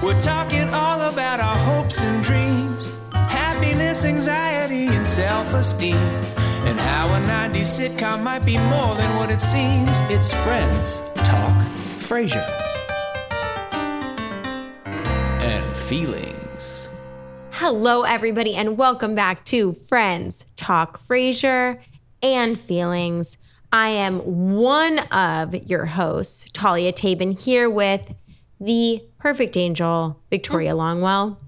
We're talking all about our hopes and dreams, happiness, anxiety, and self esteem. And how a 90s sitcom might be more than what it seems. It's Friends Talk Frasier. And feelings. Hello, everybody, and welcome back to Friends Talk Frasier and Feelings. I am one of your hosts, Talia Tabin, here with the perfect angel, Victoria Longwell.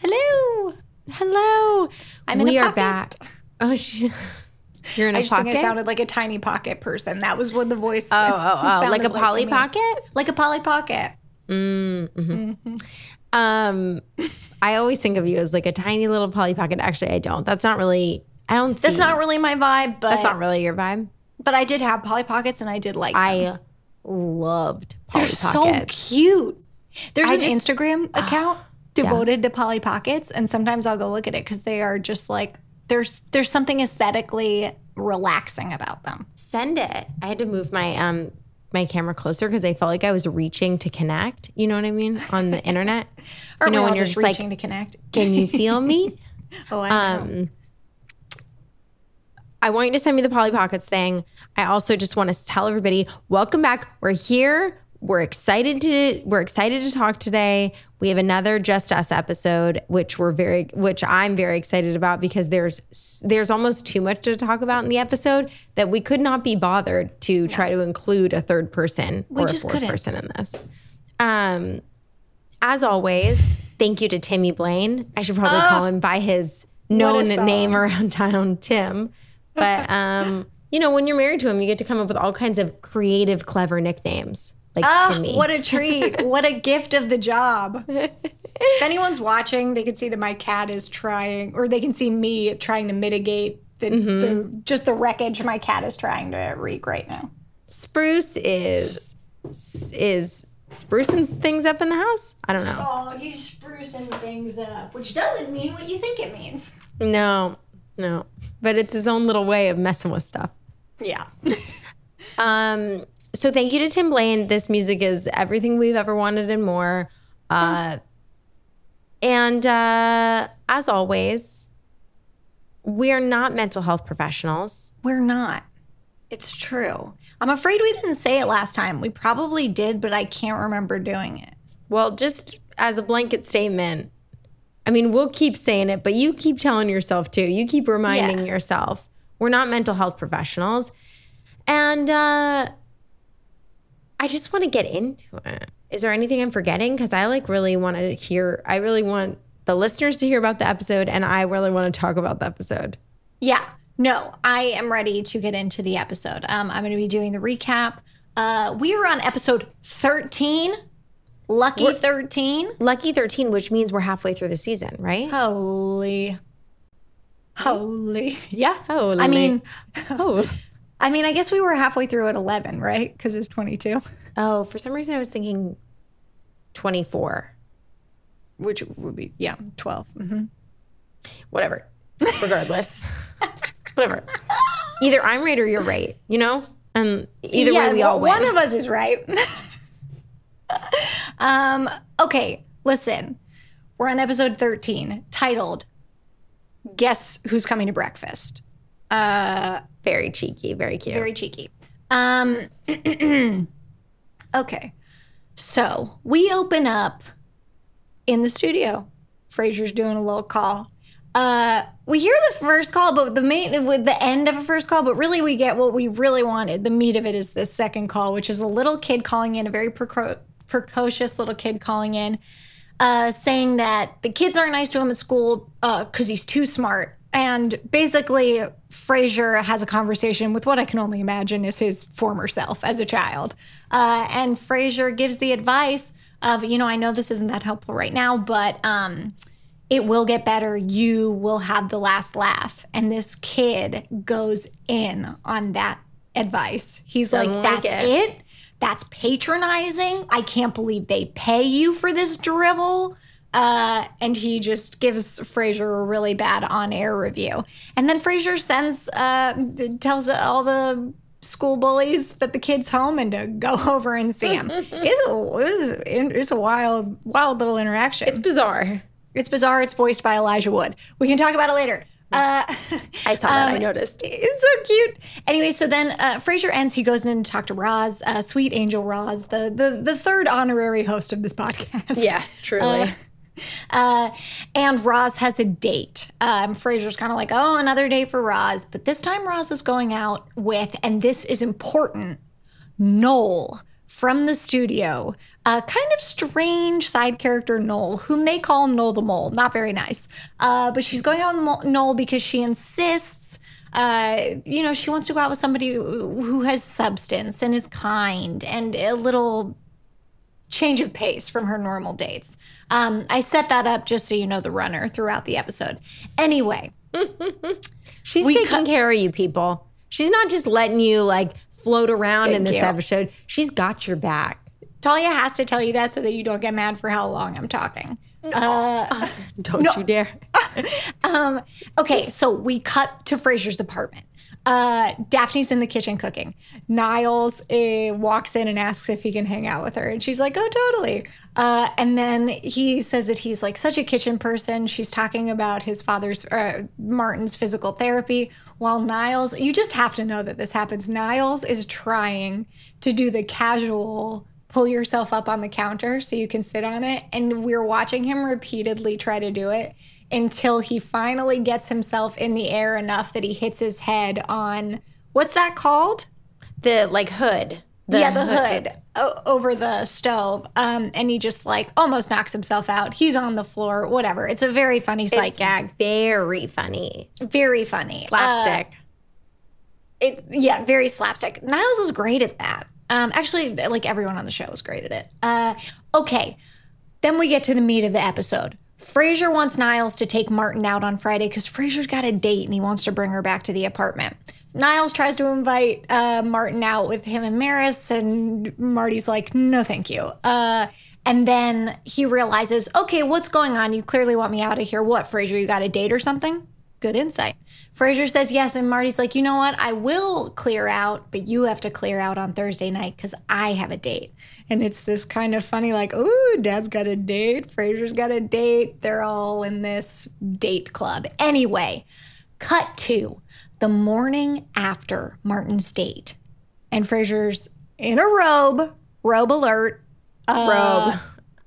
Hello. Hello. I'm in we a are back. Oh, she's you're in a I just pocket. think I sounded like a tiny pocket person. That was what the voice. oh, oh, oh, like a Polly me. Pocket. Like a Polly Pocket. Mm-hmm. Mm-hmm. Um, I always think of you as like a tiny little Polly Pocket. Actually, I don't. That's not really. I don't. See, That's not really my vibe, but That's not really your vibe. but I did have Polly Pockets and I did like. them. I loved Polly They're so cute. There's I an just- Instagram account devoted to Polly Pockets, and sometimes I'll go look at it because they are just like there's there's something aesthetically relaxing about them. Send it. I had to move my um my camera closer because I felt like I was reaching to connect. You know what I mean on the internet. Or you know when you're just just like, reaching to connect. can you feel me? Oh, I know. Um, I want you to send me the Polly Pockets thing. I also just want to tell everybody, welcome back. We're here. We're excited to we're excited to talk today. We have another Just Us episode, which we're very which I'm very excited about because there's there's almost too much to talk about in the episode that we could not be bothered to try to include a third person or a just fourth couldn't. person in this. Um, as always, thank you to Timmy Blaine. I should probably call him by his known song. name around town, Tim. But um, you know, when you're married to him, you get to come up with all kinds of creative, clever nicknames like Ah, Timmy. what a treat. what a gift of the job. if anyone's watching, they can see that my cat is trying, or they can see me trying to mitigate the, Mm-hmm. the just the wreckage my cat is trying to wreak right now. Spruce is is sprucing things up in the house. I don't know. Oh, he's sprucing things up, which doesn't mean what you think it means. No, no. But it's his own little way of messing with stuff. Yeah. Um, so thank you to Tim Blaine. This music is everything we've ever wanted and more. Uh, and uh, as always, we are not mental health professionals. We're not. It's true. I'm afraid we didn't say it last time. We probably did, but I can't remember doing it. Well, just as a blanket statement, I mean, we'll keep saying it, but you keep telling yourself too. You keep reminding Yeah. yourself we're not mental health professionals. And uh, I just want to get into it. Is there anything I'm forgetting? Because I like really want to hear, I really want the listeners to hear about the episode, and I really want to talk about the episode. Yeah. No, I am ready to get into the episode. Um, I'm going to be doing the recap. Uh, we are on episode 13. Lucky 13. Lucky 13, which means we're halfway through the season, right? Holy. Holy. Yeah. Holy. I mean, Oh. I mean, I guess we were halfway through at 11, right? Because it's 22, Oh, for some reason I was thinking 24. which would be, yeah, 12. hmm whatever. Regardless, whatever. Either I'm right or you're right. You know, and either way we all win. one of us is right. um, okay, listen. We're on episode 13, titled Guess Who's Coming to Breakfast. Uh very cheeky, very cute. very cheeky. Um Okay. So, we open up in the studio. Frasier's doing a little call. Uh, we hear the first call, but the main with the end of a first call, but really we get what we really wanted. The meat of it is the second call, which is a little kid calling in, a very preco- precocious little kid calling in, uh, saying that the kids aren't nice to him at school because he's too smart. And basically, Frasier has a conversation with what I can only imagine is his former self as a child. Uh, and Frasier gives the advice of, you know, I know this isn't that helpful right now, but um, it will get better. You will have the last laugh. And this kid goes in on that advice. He's like that's it." it. That's patronizing. I can't believe they pay you for this drivel. Uh, and he just gives Frasier a really bad on-air review. And then Frasier sends, uh, tells all the school bullies that the kid's home and to go over and see him. it's, a, it's a wild, wild little interaction. It's bizarre. It's bizarre. It's voiced by Elijah Wood. We can talk about it later. Uh, I saw that. I um, noticed. It's so cute. Anyway, so then uh, Frasier ends. He goes in to talk to Roz, uh, sweet angel Roz, the, the the third honorary host of this podcast. Yes, truly. Uh, and Roz has a date. Um, Frasier's kind of like, oh, another date for Roz. But this time Roz is going out with, and this is important, Noel from the studio. A kind of strange side character, Noel, whom they call Noel the Mole. Not very nice. Uh, but she's going out with Noel because she insists. Uh, you know, she wants to go out with somebody who has substance and is kind and a little change of pace from her normal dates. Um, I set that up just so you know the runner throughout the episode. Anyway, She's taking care of you, people. She's not just letting you like float around in this you. episode. She's got your back. Talia has to tell you that so that you don't get mad for how long I'm talking. Don't you dare. Um, okay, so we cut to Frasier's apartment. Uh, Daphne's in the kitchen cooking. Niles uh, walks in and asks if he can hang out with her, and she's like, "Oh, totally." Uh, and then he says that he's like such a kitchen person. She's talking about his father's uh, Martin's physical therapy, while Niles, you just have to know that this happens. Niles is trying to do the casual pull yourself up on the counter so you can sit on it. And we're watching him repeatedly try to do it until he finally gets himself in the air enough that he hits his head on what's that called? The like hood. yeah, the hood o- over the stove. Um, and he just like almost knocks himself out. He's on the floor, whatever. It's a very funny sight It's gag. Very funny. Very funny. Uh, Slapstick. it, yeah, very slapstick. Niles is great at that. Um, actually, like everyone on the show was great at it. Uh, okay, then we get to the meat of the episode. Frasier wants Niles to take Martin out on Friday because Frasier's got a date and he wants to bring her back to the apartment. Niles tries to invite uh, Martin out with him and Maris, and Marty's like, "No, thank you." Uh, and then he realizes, "Okay, what's going on? You clearly want me out of here. What, Frasier? You got a date or something?" Good insight. Frasier says yes, and Marty's like, you know what? I will clear out, but you have to clear out on Thursday night because I have a date. And it's this kind of funny, like, ooh, Dad's got a date, Frasier's got a date. They're all in this date club. Anyway, cut to the morning after Martin's date, and Frasier's in a robe, robe alert, Robe.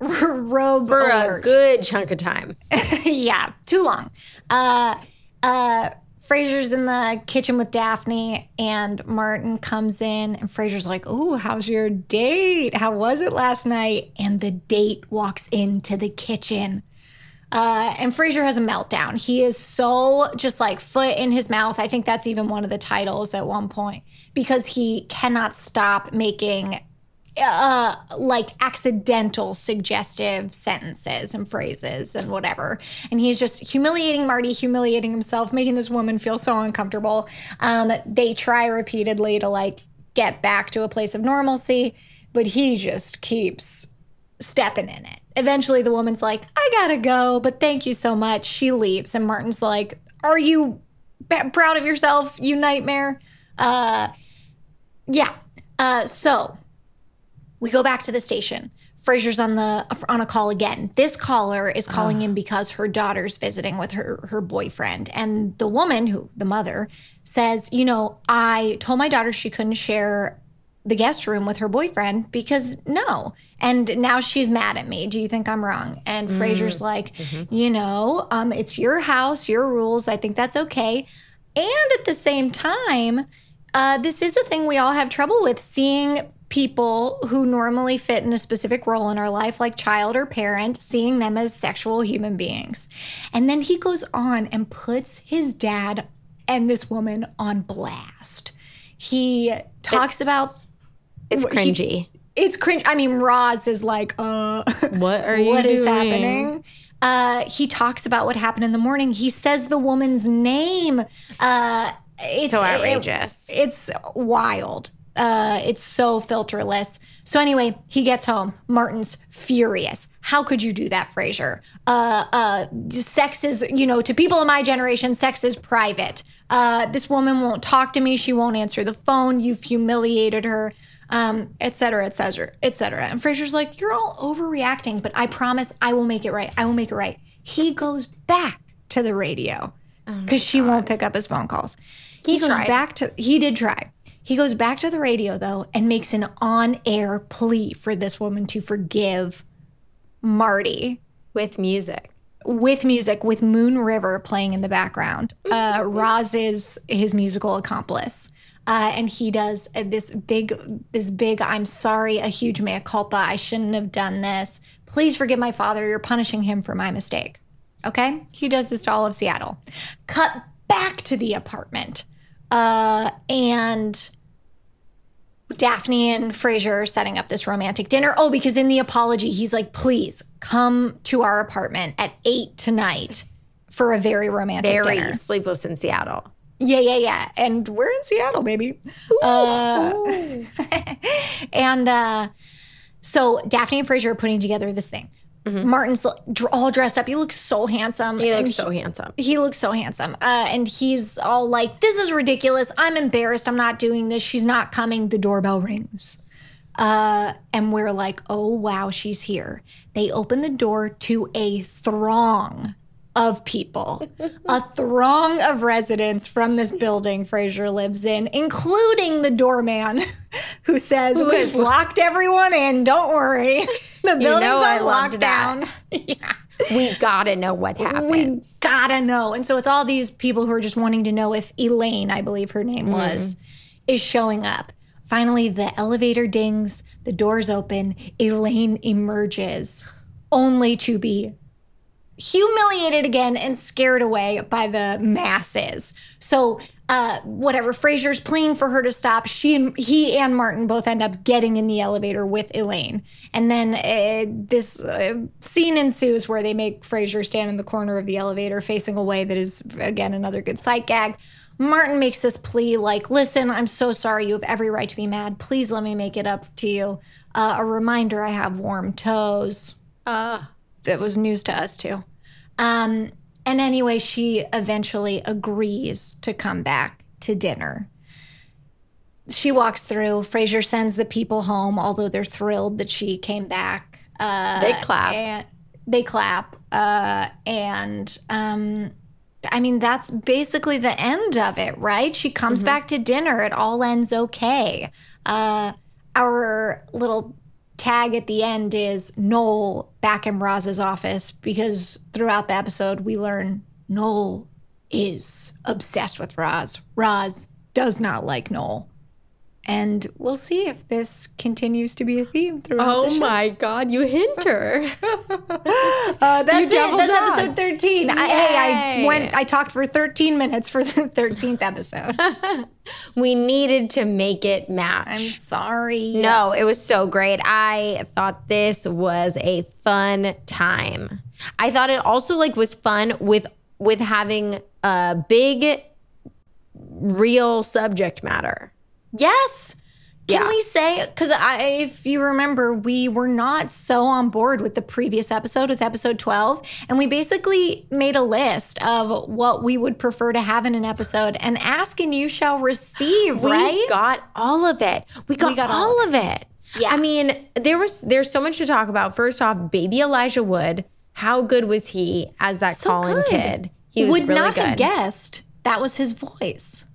robe For alert a good chunk of time. yeah, too long. Uh, uh, Frasier's in the kitchen with Daphne, and Martin comes in, and Frasier's like, "Oh, how's your date? How was it last night?" And the date walks into the kitchen. Uh, and Frasier has a meltdown. He is so just like foot in his mouth. I think that's even one of the titles at one point because he cannot stop making uh like accidental suggestive sentences and phrases and whatever. And he's just humiliating marty humiliating himself making this woman feel so uncomfortable. Um they try repeatedly to like get back to a place of normalcy but he just keeps stepping in it. Eventually the woman's like i gotta go but thank you so much. She leaves and martin's like are you b- proud of yourself you nightmare? Uh yeah. Uh so we go back to the station. Frasier's on the on a call again. This caller is calling in because her daughter's visiting with her her boyfriend, and the woman who the mother says, you know, I told my daughter she couldn't share the guest room with her boyfriend because no, and now she's mad at me. Do you think I'm wrong? And Frasier's like, you know, um, it's your house, your rules. I think that's okay. And at the same time, uh, this is a thing we all have trouble with seeing people who normally fit in a specific role in our life, like child or parent, seeing them as sexual human beings. And then he goes on and puts his dad and this woman on blast. He talks It's- about It's He- cringy. it's cringe. I mean, Roz is like, uh, What are you what is doing? happening? Uh, he talks about what happened in the morning. He says the woman's name. Uh, it's So it- outrageous. it's wild. Uh, it's so filterless. So anyway, he gets home. Martin's furious. How could you do that, Frasier? Uh, uh, sex is, you know, to people in my generation, sex is private. Uh, this woman won't talk to me. She won't answer the phone. You've humiliated her, um, et cetera, et cetera, et cetera. And Frasier's like, you're all overreacting, but I promise I will make it right. I will make it right. He goes back to the radio because she won't pick up his phone calls. He, goes tried. back to, he did try. He goes back to the radio though and makes an on air plea for this woman to forgive Marty with music. with music, with Moon River playing in the background. Uh, Roz is his musical accomplice. Uh, and he does uh, this big, this big, I'm sorry, a huge mea culpa. I shouldn't have done this. Please forgive my father. You're punishing him for my mistake. Okay? He does this to all of Seattle. Cut back to the apartment. Uh, and Daphne and Frasier are setting up this romantic dinner. Oh, because in the apology, he's like, please come to our apartment at eight tonight for a very romantic Very dinner. sleepless in Seattle. Yeah, yeah, yeah. And we're in Seattle, baby. Uh, and uh, so Daphne and Frasier are putting together this thing. Martin's all dressed up. He looks so handsome. He looks so handsome. he looks so handsome. Uh, and he's all like, This is ridiculous. I'm embarrassed. I'm not doing this. She's not coming. The doorbell rings. Uh, and we're like, Oh, wow, she's here. They open the door to a throng of people, a throng of residents from this building Frasier lives in, including the doorman who says, We've locked everyone in. Don't worry. The building's know I on lockdown. yeah We gotta know what we happens. gotta know. And so it's all these people who are just wanting to know if Elaine, I believe her name mm-hmm. was, is showing up. Finally, the elevator dings, the doors open, Elaine emerges, only to be humiliated again and scared away by the masses. So, uh, whatever Frasier's pleading for her to stop, she and he and Martin both end up getting in the elevator with Elaine, and then uh, this uh, scene ensues where they make Frasier stand in the corner of the elevator, facing away. That is again another good sight gag. Martin makes this plea like, "Listen, I'm so sorry. You have every right to be mad. Please let me make it up to you. Uh, a reminder: I have warm toes." Uh, that was news to us too. Um, and anyway, she eventually agrees to come back to dinner. She walks through. Frasier sends the people home, although they're thrilled that she came back. Uh, They clap. And they clap. Uh, and um, I mean, that's basically the end of it, right? She comes back to dinner. It all ends okay. Uh, our little tag at the end is Noel back in Roz's office because throughout the episode we learn Noel is obsessed with Roz. Roz does not like Noel. And we'll see if this continues to be a theme throughout the oh my God, you hint her. Uh, that's it. That's episode 13. I, hey, I went I talked for 13 minutes for the 13th episode. we needed to make it match. I'm sorry. No, it was so great. I thought this was a fun time. I thought it also like was fun with with having a big real subject matter. Yes. Can Yeah. we say because I, if you remember, we were not so on board with the previous episode, with episode twelve, and we basically made a list of what we would prefer to have in an episode, and ask and you shall receive. We right? got all of it. We got, got all all of it. Yeah. I mean, there was there's so much to talk about. First off, baby Elijah Wood. How good was he as that So Colin good. kid? He was would really not good. have guessed that was his voice.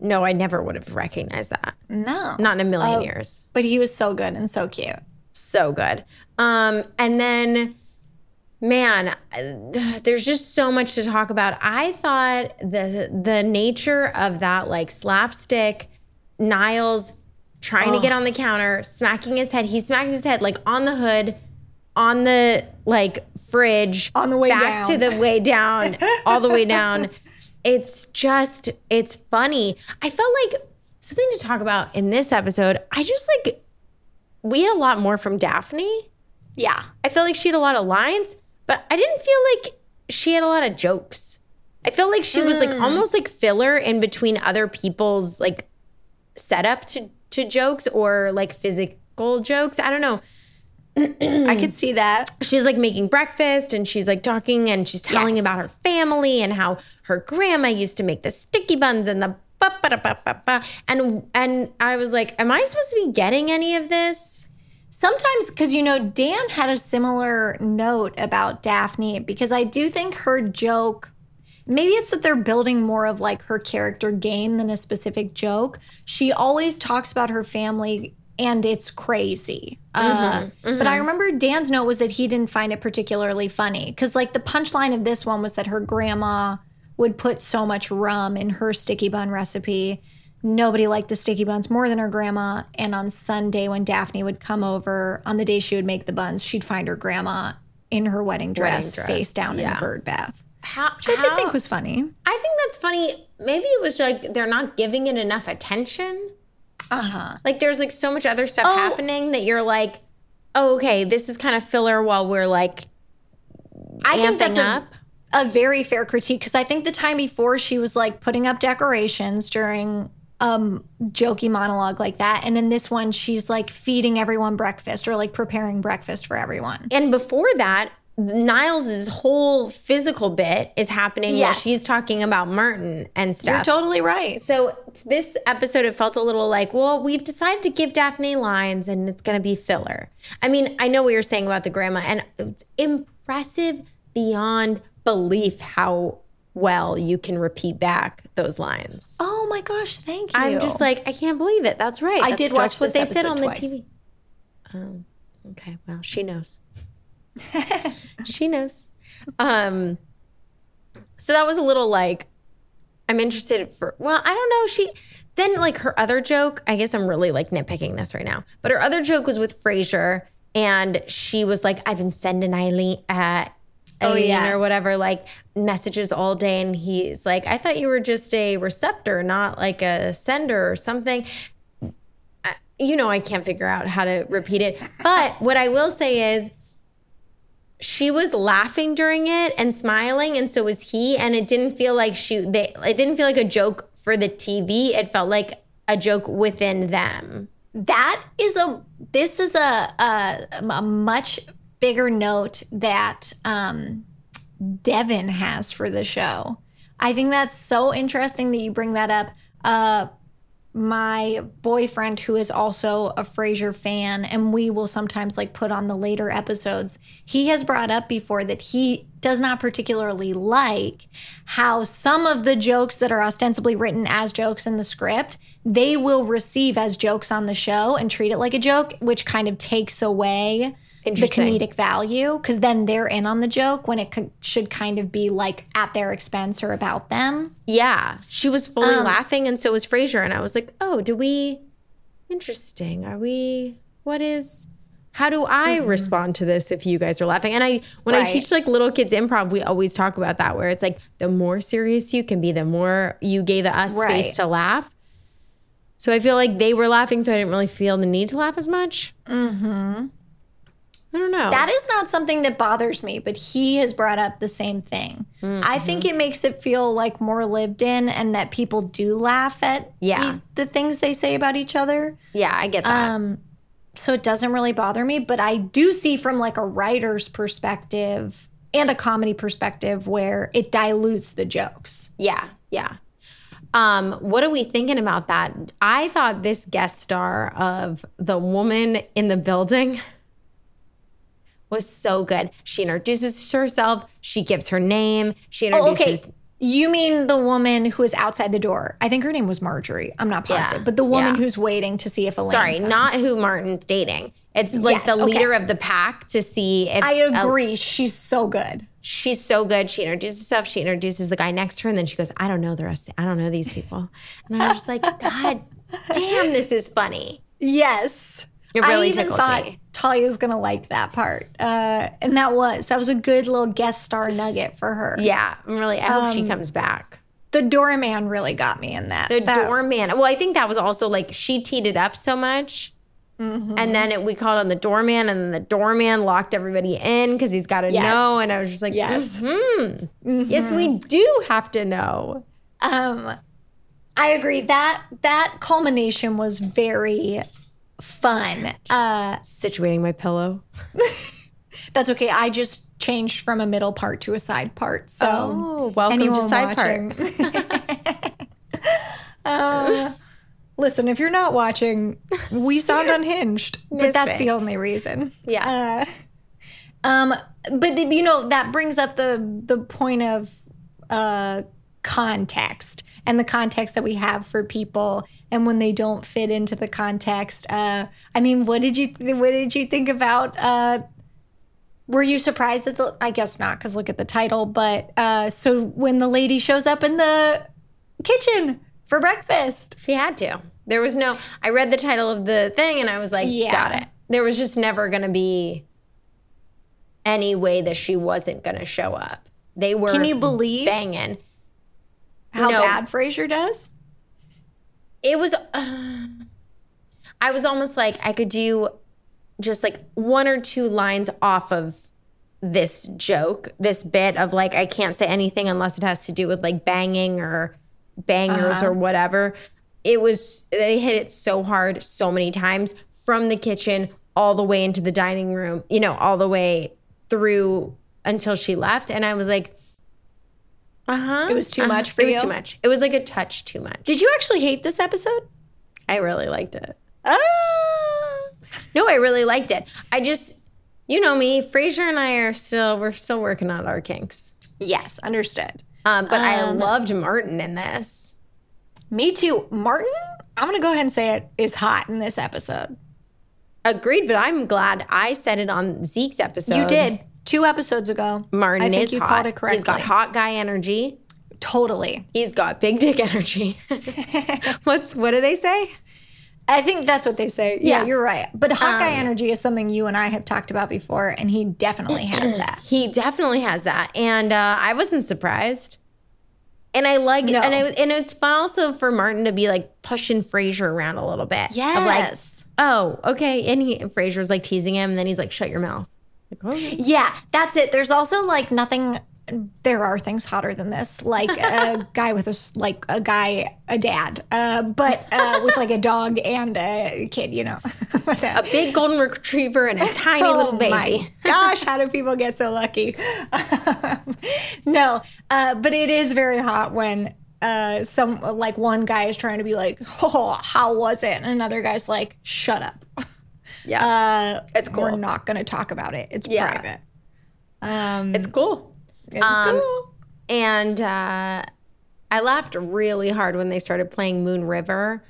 No, I never would have recognized that. No, Not in a million Oh. years. but he was so good and so cute. so good. Um, and then, man, there's just so much to talk about. I thought the the nature of that like slapstick, Niles trying to get on the counter, smacking his head. He smacks his head like on the hood, on the like fridge, On the way back down. to the way down, all the way down. It's just, it's funny. I felt like something to talk about in this episode. I just like we had a lot more from Daphne. Yeah, I feel like she had a lot of lines, but I didn't feel like she had a lot of jokes. I feel like she was like mm. almost like filler in between other people's like setup to to jokes or like physical jokes. I don't know. I could see that. She's like making breakfast and she's like talking and she's telling Yes. about her family and how her grandma used to make the sticky buns and the. And and I was like, am I supposed to be getting any of this? Sometimes, because you know, Dan had a similar note about Daphne because I do think her joke, maybe it's that they're building more of like her character game than a specific joke. She always talks about her family and it's crazy. Uh, But I remember Dan's note was that he didn't find it particularly funny because, like, the punchline of this one was that her grandma would put so much rum in her sticky bun recipe. Nobody liked the sticky buns more than her grandma. And on Sunday, when Daphne would come over, on the day she would make the buns, she'd find her grandma in her wedding dress, dress, face down in yeah. a bird bath, How, which I did think was funny. I think that's funny. Maybe it was like they're not giving it enough attention. Uh huh. Like there's like so much other stuff Oh. happening that you're like, oh, okay, this is kind of filler while we're like I think that's a, a very fair critique because I think the time before she was like putting up decorations during um jokey monologue like that and then this one she's like feeding everyone breakfast or like preparing breakfast for everyone And before that, Niles' whole physical bit is happening while Yes. she's talking about Martin and stuff. you're totally right so this episode, it felt a little like, well, we've decided to give Daphne lines and it's going to be filler. I mean, I know what you're saying about the grandma, and it's impressive beyond belief how well you can repeat back those lines. oh my gosh thank you I'm just like, I can't believe it. That's right. I That's did watch what they said on episode the. TV. Oh, okay. Well, she knows. She knows. Um, so that was a little like, I'm interested for. Well, I don't know. She then like her other joke. I guess I'm really like nitpicking this right now. But her other joke was with Frasier, and she was like, "I've been sending Eileen, uh, Oh, yeah. or whatever, like messages all day." And he's like, "I thought you were just a receptor, not like a sender or something." I- You know, I can't figure out how to repeat it. But what I will say is, she was laughing during it and smiling and so was he and it didn't feel like she they it didn't feel like a joke for the TV it felt like a joke within them. That is a this is a a, a much bigger note that um devin has for the show. I think that's so interesting that you bring that up. Uh my boyfriend who is also a Frasier fan and we will sometimes like put on the later episodes he has brought up before that he does not particularly like how some of the jokes that are ostensibly written as jokes in the script they will receive as jokes on the show and treat it like a joke which kind of takes away the comedic value because then they're in on the joke when it could, should kind of be like at their expense or about them yeah she was fully Um, laughing and so was Frasier and I was like oh do we interesting are we what is how do I respond to this if you guys are laughing? And I when I Mm-hmm. Teach like little kids improv, we always talk about that where it's like the more serious you can be, the more you gave us Right. space to laugh. So I feel like they were laughing, so I didn't really feel the need to laugh as much. Mm-hmm. I don't know. That is not something that bothers me, but he has brought up the same thing. Mm-hmm. I think it makes it feel like more lived in and that people do laugh at Yeah. e- the things they say about each other. yeah, I get that. Um, so it doesn't really bother me, but I do see from like a writer's perspective and a comedy perspective where it dilutes the jokes. Yeah, yeah. Um, what are we thinking about that? I thought this guest star of the woman in the building was so good. She introduces herself, she gives her name, she introduces. Oh, okay. You mean the woman who is outside the door? I think her name was Marjorie. I'm not positive, Yeah, but the woman yeah. who's waiting to see if Elaine. Sorry, comes. not who Martin's dating. It's like Yes, the okay. leader of the pack to see if I agree. She's so good. she's so good. She introduces herself. She introduces the guy next to her, and then she goes, "I don't know the rest. I don't know these people." And I was just like, "God damn, this is funny." Yes. It really I even thought me. Talia was gonna like that part, uh, and that was that was a good little guest star nugget for her. Yeah, I'm really. I hope she Um, comes back. The doorman really got me in that. The That- doorman. Well, I think that was also like she teed it up so much. Mm-hmm. And then it, we called on the doorman, and then the doorman locked everybody in because he's got to Yes. know. And I was just like, Yes. "Mhm. yes, we do have to know. Um, I agree that that culmination was very fun. Uh, Situating my pillow. that's okay. I just changed from a middle part to a side part. So Oh, welcome to anyone side part. Uh, listen, if you're not watching, we sound unhinged, but that's Missing. the only reason. Yeah. Uh, um, but the, you know that brings up the the point of uh, context and the context that we have for people, and when they don't fit into the context. Uh, I mean, what did you th- what did you think about? Uh, were you surprised that the? I guess not, because look at the title. But uh, so when the lady shows up in the kitchen for breakfast, She had to. There was no. I read the title of the thing and I was like, Yeah. got it. There was just never going to be any way that she wasn't going to show up. They were. Can you believe banging? How No. bad Frasier does? It was. Uh, I was almost like I could do just like one or two lines off of this joke, this bit of like I can't say anything unless it has to do with like banging or bangers Uh-huh. or whatever. It was they hit it so hard so many times from the kitchen all the way into the dining room, you know, all the way through until she left and I was like uh-huh. It was too much for it was you? too much. It was like a touch too much. Did you actually hate this episode? I really liked it. Ah. No, I really liked it. I just, you know me, Frasier and I are still, we're still working on our kinks. Yes, understood. Um, but I loved Martin in this. Me too. Martin, I'm going to go ahead and say it, is hot in this episode. Agreed, but I'm glad I said it on Zeke's episode. you did two episodes ago. Martin I think is you hot. called it correctly. He's got hot guy energy. Totally. He's got big dick energy. What's what do they say? I think that's what they say. Yeah, Yeah. you're right. But hot guy Um, energy is something you and I have talked about before, and he definitely has that. He definitely has that, and uh, I wasn't surprised. And I like, No. and, I, and it's fun also for Martin to be like pushing Frasier around a little bit. Of like, Yes. oh, okay. And he Frasier's like teasing him, and then he's like, shut your mouth. Like, oh. Yeah, that's it. There's also like nothing. There are things hotter than this, like a guy with a like a guy, a dad, uh, but uh, with like a dog and a kid. You know, A big golden retriever and a tiny little Oh my baby. gosh, how do people get so lucky? no, uh, but it is very hot when uh, some like one guy is trying to be like, "Oh, how was it?" and another guy's like, "Shut up." Yeah, Uh, It's We're not going to talk about it. It's Yeah. private. Um, it's cool. it's um, cool. And uh, I laughed really hard when they started playing Moon River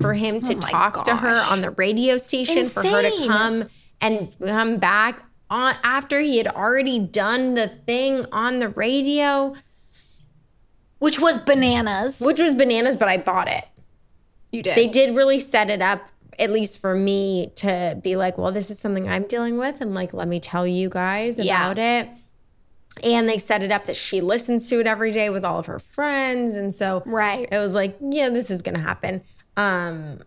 for him to Oh talk to her on the radio station for her to come and come back on after he had already done the thing on the radio, Which was bananas. which was bananas, but I bought it. you did. They did really set it up, at least for me, to be like, well, this is something I'm dealing with. And like, let me tell you guys Yeah. about it. And they set it up that she listens to it every day with all of her friends. And so right. it was like, yeah, this is gonna happen. Um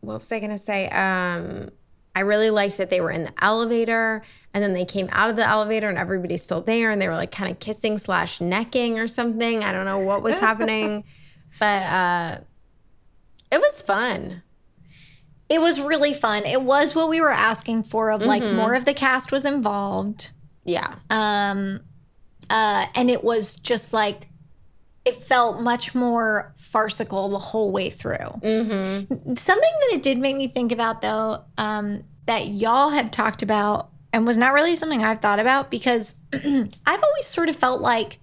what was I gonna say? Um I really liked that they were in the elevator and then they came out of the elevator and everybody's still there and they were like kind of kissing slash necking or something. I don't know what was happening. but uh it was fun. It was really fun. It was what we were asking for of like Mm-hmm. more of the cast was involved. Yeah. Um uh and it was just like it felt much more farcical the whole way through. Mm-hmm. Something that it did make me think about though, um, that y'all have talked about and was not really something I've thought about because I've always sort of felt like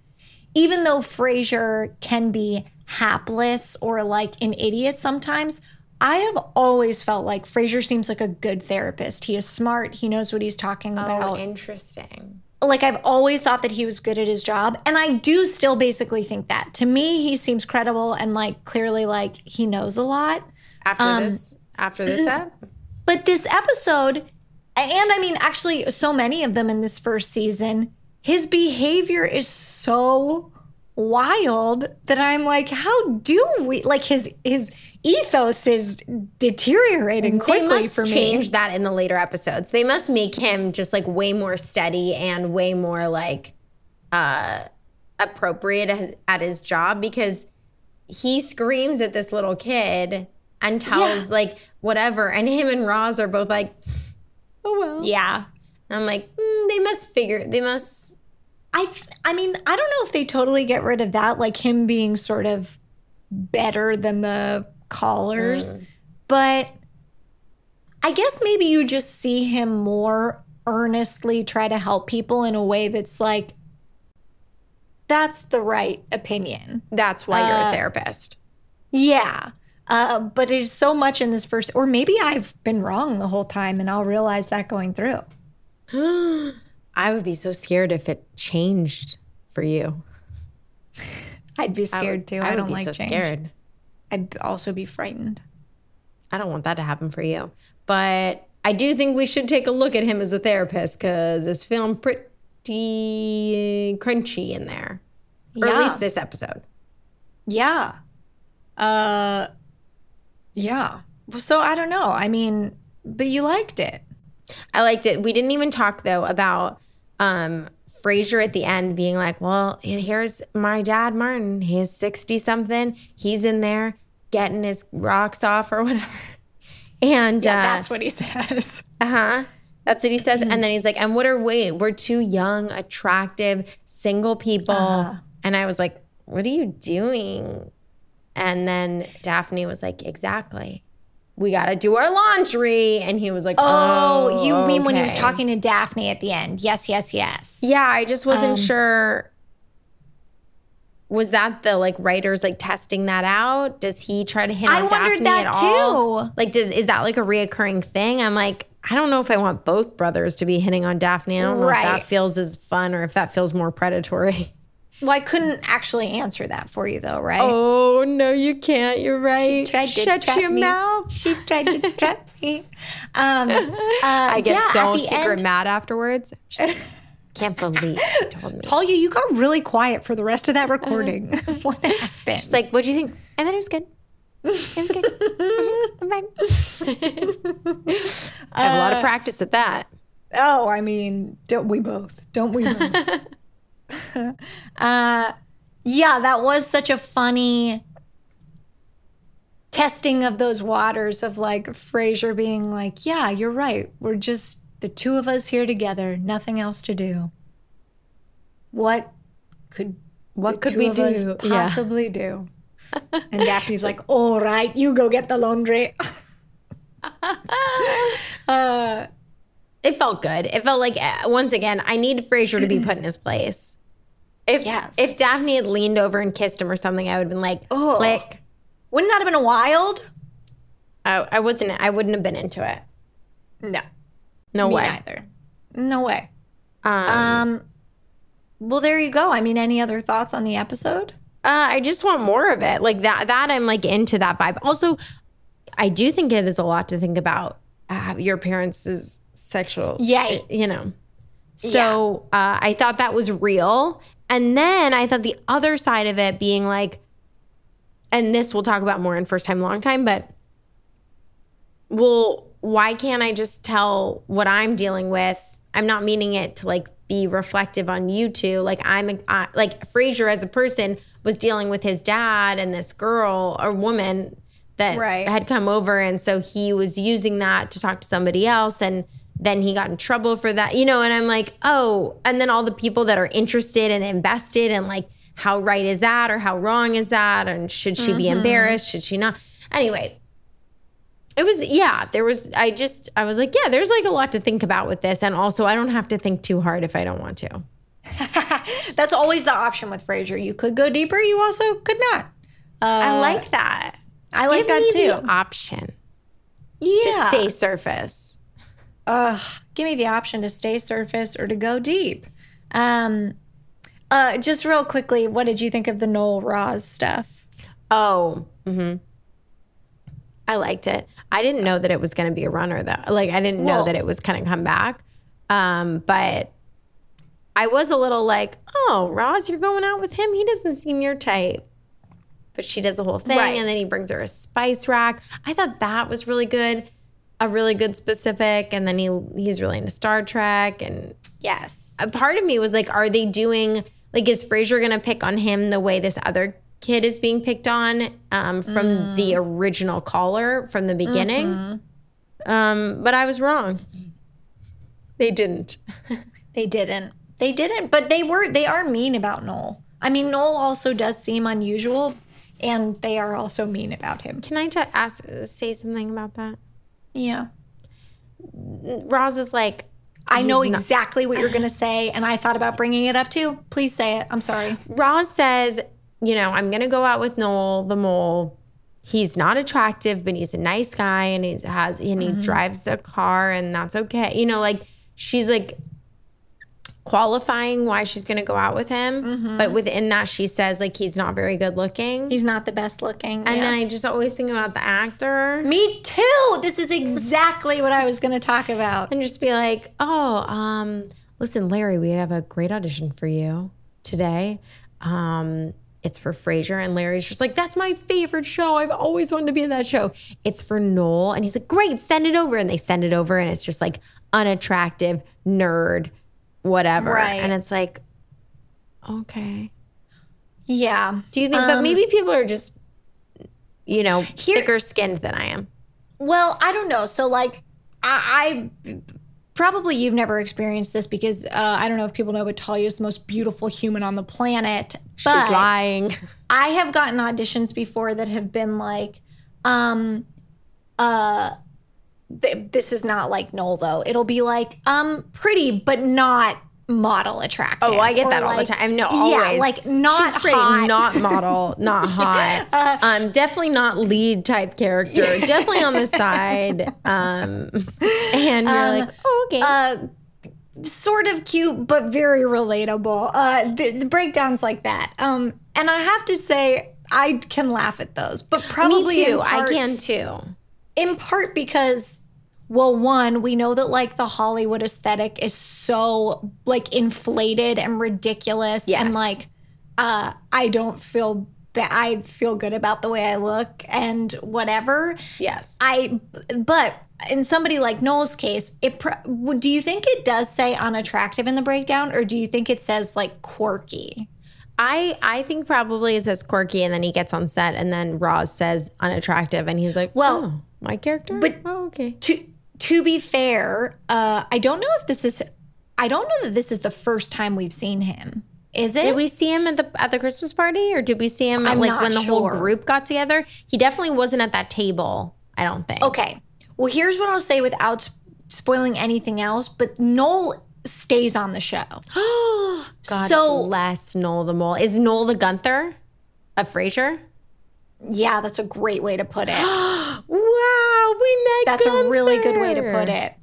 even though Frasier can be hapless or like an idiot sometimes, I have always felt like Frasier seems like a good therapist. He is smart, he knows what he's talking Oh, about interesting. like I've always thought that he was good at his job and I do still basically think that. To me he seems credible and like clearly like he knows a lot. After Um, this after this app? But this episode and I mean actually so many of them in this first season, his behavior is so wild that I'm like how do we like his his ethos is deteriorating they quickly must for me. change that in the later episodes. They must make him just like way more steady and way more like uh appropriate at- at his job because he screams at this little kid and tells Yeah. like whatever, and him and Roz are both like, oh well. Yeah. And I'm like, mm, they must figure. They must. I th- I mean, I don't know if they totally get rid of that, like him being sort of better than the callers, but I guess maybe you just see him more earnestly try to help people in a way that's like that's the right opinion. That's why you're Uh, a therapist. Yeah. Uh, but it's so much in this first, or maybe I've been wrong the whole time and I'll realize that going through. I would be so scared if it changed for you. I'd be I scared would- too. I, I, don't like so change. scared. I'd also be frightened. I don't want that to happen for you. But I do think we should take a look at him as a therapist because it's feeling pretty crunchy in there. Or at least this episode. Yeah. Uh yeah. So I don't know. I mean, but you liked it. I liked it. We didn't even talk though about um Frasier at the end being like, "Well, here's my dad, Martin. He's sixty something. He's in there getting his rocks off or whatever." And Yeah, uh, that's what he says. Uh huh. That's what he says. And then he's like, and what are we? We're two young, attractive, single people. And I was like, what are you doing? And then Daphne was like, exactly. We got to do our laundry. And he was like, Oh, oh, you mean when he was talking to Daphne at the end? Yes, yes, yes. Yeah, I just wasn't Um, sure. Was that the like writers like testing that out? Does he try to hint I on wondered Daphne that at all? too. Like, does is that like a reoccurring thing? I'm like, I don't know if I want both brothers to be hitting on Daphne. I don't know if that feels as fun or if that feels more predatory. Well, I couldn't actually answer that for you though, right? Oh no, you can't. You're right. She tried to Shut trap your me. mouth. She tried to trap me. Um, uh, I get yeah, so at the secret end, mad afterwards. Just can't believe you told me. Talia, you got really quiet for the rest of that recording. what happened? She's like, what do you think? I thought it was good. It was good. Mhm, Fine. I have a lot of practice at that. Oh, I mean, don't we both? Don't we both? uh, yeah, that was such a funny testing of those waters of like Frasier being like, "Yeah, you're right. We're just the two of us here together, nothing else to do. What could What could we do? Yeah. possibly do?" And Daphne's like, "All right, you go get the laundry." uh, It felt good. It felt like uh, once again, I need Frasier to be put in his place. If Yes. if Daphne had leaned over and kissed him or something, I would have been like, Ugh. click. wouldn't that have been wild? I, I wasn't. I wouldn't have been into it. No. No Me way. Either. No way. Um, Um, well, there you go. I mean, any other thoughts on the episode? Uh, I just want more of it. Like that. That I'm like into that vibe. Also, I do think it is a lot to think about. Uh, your parents' sexual. Yeah. You know. So uh, I thought that was real, and then I thought the other side of it being like, and this we'll talk about more in first time, long time, but well, why can't I just tell what I'm dealing with? I'm not meaning it to like be reflective on you two. Like I'm I, like Frasier as a person was dealing with his dad and this girl or woman that Right. had come over, and so he was using that to talk to somebody else, and then he got in trouble for that, you know. And I'm like, oh, and then all the people that are interested and invested, and like, how right is that, or how wrong is that, and should she be mm-hmm. embarrassed? Should she not? Anyway, it was yeah there was i just i was like yeah there's like a lot to think about with this and also i don't have to think too hard if i don't want to That's always the option with Frasier. You could go deeper. You also could not. i uh, like that I like Give that too. the option yeah. to stay surface Ugh, give me the option to stay surface or to go deep. Um, uh, just real quickly, what did you think of the Noel Roz stuff? oh mm-hmm. I liked it. I didn't know that it was going to be a runner though. Like i didn't know that it was going to come back. Um but i was a little like oh roz you're going out with him? He doesn't seem your type. But she does the whole thing Right. and then he brings her a spice rack. I thought that was really good a really good specific and then he he's really into star trek and Yes. a part of me was like are they doing like is frasier gonna pick on him the way this other kid is being picked on um, from Mm. the original caller from the beginning. Mm-hmm. Um, but I was wrong. They didn't. They didn't. They didn't, but they were they are mean about Noel. I mean, Noel also does seem unusual and they are also mean about him. Can I just ask, say something about that? Yeah. Roz is like, I know not- exactly what you're going to say and I thought about bringing it up too. Please say it. I'm sorry. Roz says, you know, I'm gonna go out with Noel the mole. He's not attractive, but he's a nice guy, and he has and he mm-hmm. drives a car, and that's okay. You know, like she's like qualifying why she's gonna go out with him, but within that, she says like he's not very good looking. He's not the best looking. and yeah. then I just always think about the actor. Me too. This is exactly what I was going to talk about. and just be like, "Oh, um, listen, Larry, we have a great audition for you today. Um, it's for Frasier." And Larry's just like, "That's my favorite show. I've always wanted to be in that show. It's for Noel." And he's like, "Great, send it over." And they send it over, and it's just like unattractive nerd, whatever. Right. And it's like, okay. Yeah. Do you think? but maybe people are just, you know, Here- thicker skinned than I am. Well, I don't know. So, like, I, I probably you've never experienced this because uh, I don't know if people know, but Talia is the most beautiful human on the planet. She's But lying. I have gotten auditions before that have been like, um, uh, th- this is not like Noel though. It'll be like, um, pretty but not model attractive. Oh, I get that all the time. No, Yeah, like not She's pretty, hot. not model, not hot. um, definitely not lead type character. definitely on the side. Um, and you're like, oh, okay. uh, sort of cute but very relatable. Uh, the, the breakdowns like that. Um, and I have to say, I can laugh at those, but probably Me too. in I can too. in part because well one we know that like the hollywood aesthetic is so like inflated and ridiculous and like uh i don't feel ba- i feel good about the way i look and whatever Yes. i but in somebody like noel's case it do you think it does say unattractive in the breakdown or do you think it says like quirky I I think probably it says quirky, and then he gets on set, and then Roz says unattractive, and he's like, Well, "Oh, my character." but- oh, okay. to to be fair, uh, I don't know if this is. I don't know that this is the first time we've seen him. Is it? Did we see him at the at the Christmas party, or did we see him I'm like when the whole group got together? He definitely wasn't at that table. I don't think. okay. Well, here's what I'll say without spoiling anything else. But Noel stays on the show. God So- bless Noel the Mole. Is Noel the Gunther of Frasier? Yeah, that's a great way to put it. Wow, we met. That's a really good way to put it.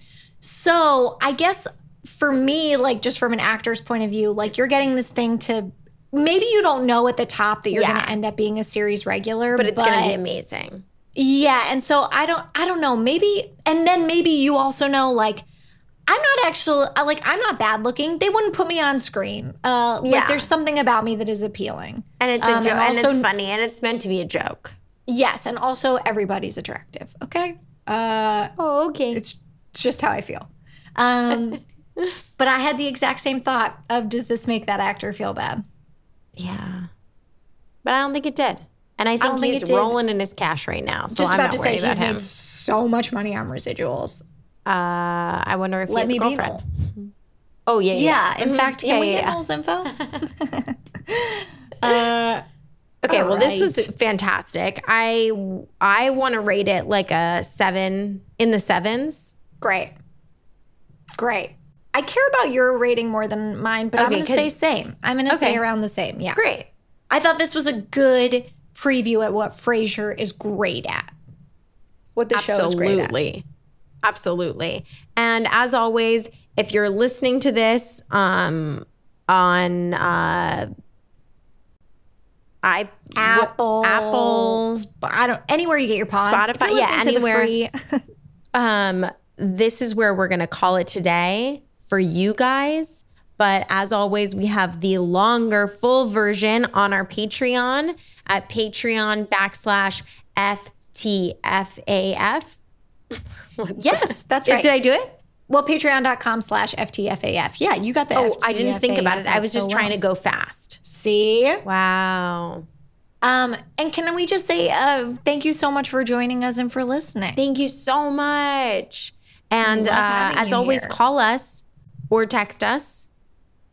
So I guess for me, like just from an actor's point of view, like you're getting this thing to. Maybe you don't know at the top that you're Yeah. going to end up being a series regular, But it's gonna be amazing. Yeah, and so I don't I don't know, maybe and then maybe you also know like I'm not actually like I'm not bad looking. They wouldn't put me on screen. Uh Yeah. like there's something about me that is appealing. And it's a Um, joke, and and, it's funny, and it's meant to be a joke. Yes, and also everybody's attractive. Okay? Uh Oh, okay. it's just how I feel. Um but I had the exact same thought of does this make that actor feel bad? yeah, but I don't think it did. And I think think he's rolling in his cash right now. So Just I'm about to say he's him. made so much money on residuals. Uh, I wonder if he has a me be girlfriend. Oh yeah, yeah. Yeah, in Mhm. fact, Yeah, can we yeah, get yeah. Info? uh Okay, well, this was fantastic. I I want to rate it like a seven in the sevens. Great. Great. I care about your rating more than mine, but I'm going to say same. I'm going to say around the same. Yeah. Great. I thought this was a good preview at what Frasier is great at. What the show is great at. Absolutely. Absolutely. And as always, if you're listening to this um on uh I Apple, Apple Sp- I don't anywhere you get your pods. If Spotify, yeah, the anywhere. um this is where we're going to call it today for you guys. But as always, we have the longer full version on our Patreon at Patreon backslash FTFAF. Yes, that's right. Did I do it? Well, patreon.com slash FTFAF. Yeah, you got the Oh, I didn't think about it. I was just so trying well. to go fast. See? Wow. Um, and can we just say uh, thank you so much for joining us and for listening? Thank you so much. And uh, as always, here. call us or text us.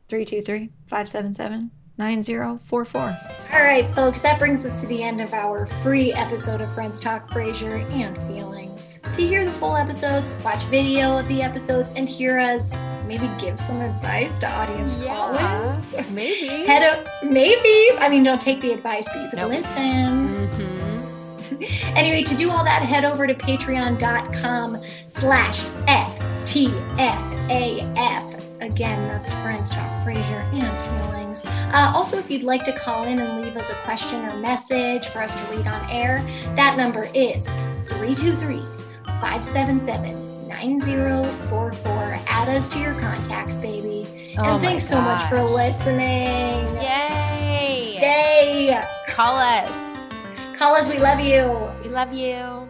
323 577 9044. All right, folks, that brings us to the end of our free episode of Friends Talk Frasier and To hear the full episodes, watch video of the episodes, and hear us maybe give some advice to audience call-ins. maybe. Head up, maybe. I mean, don't take the advice, but you can Nope. listen. Mhm. Anyway, to do all that, head over to patreon.com slash FTFAF. Again, that's Friends Talk Frasier and Feelings. Uh, also, if you'd like to call in and leave us a question or message for us to read on air, that number is 323 577 9044. Add us to your contacts, baby. Oh and thanks so much for listening. Yay. Yay! Call us. Call us, we love you. We love you.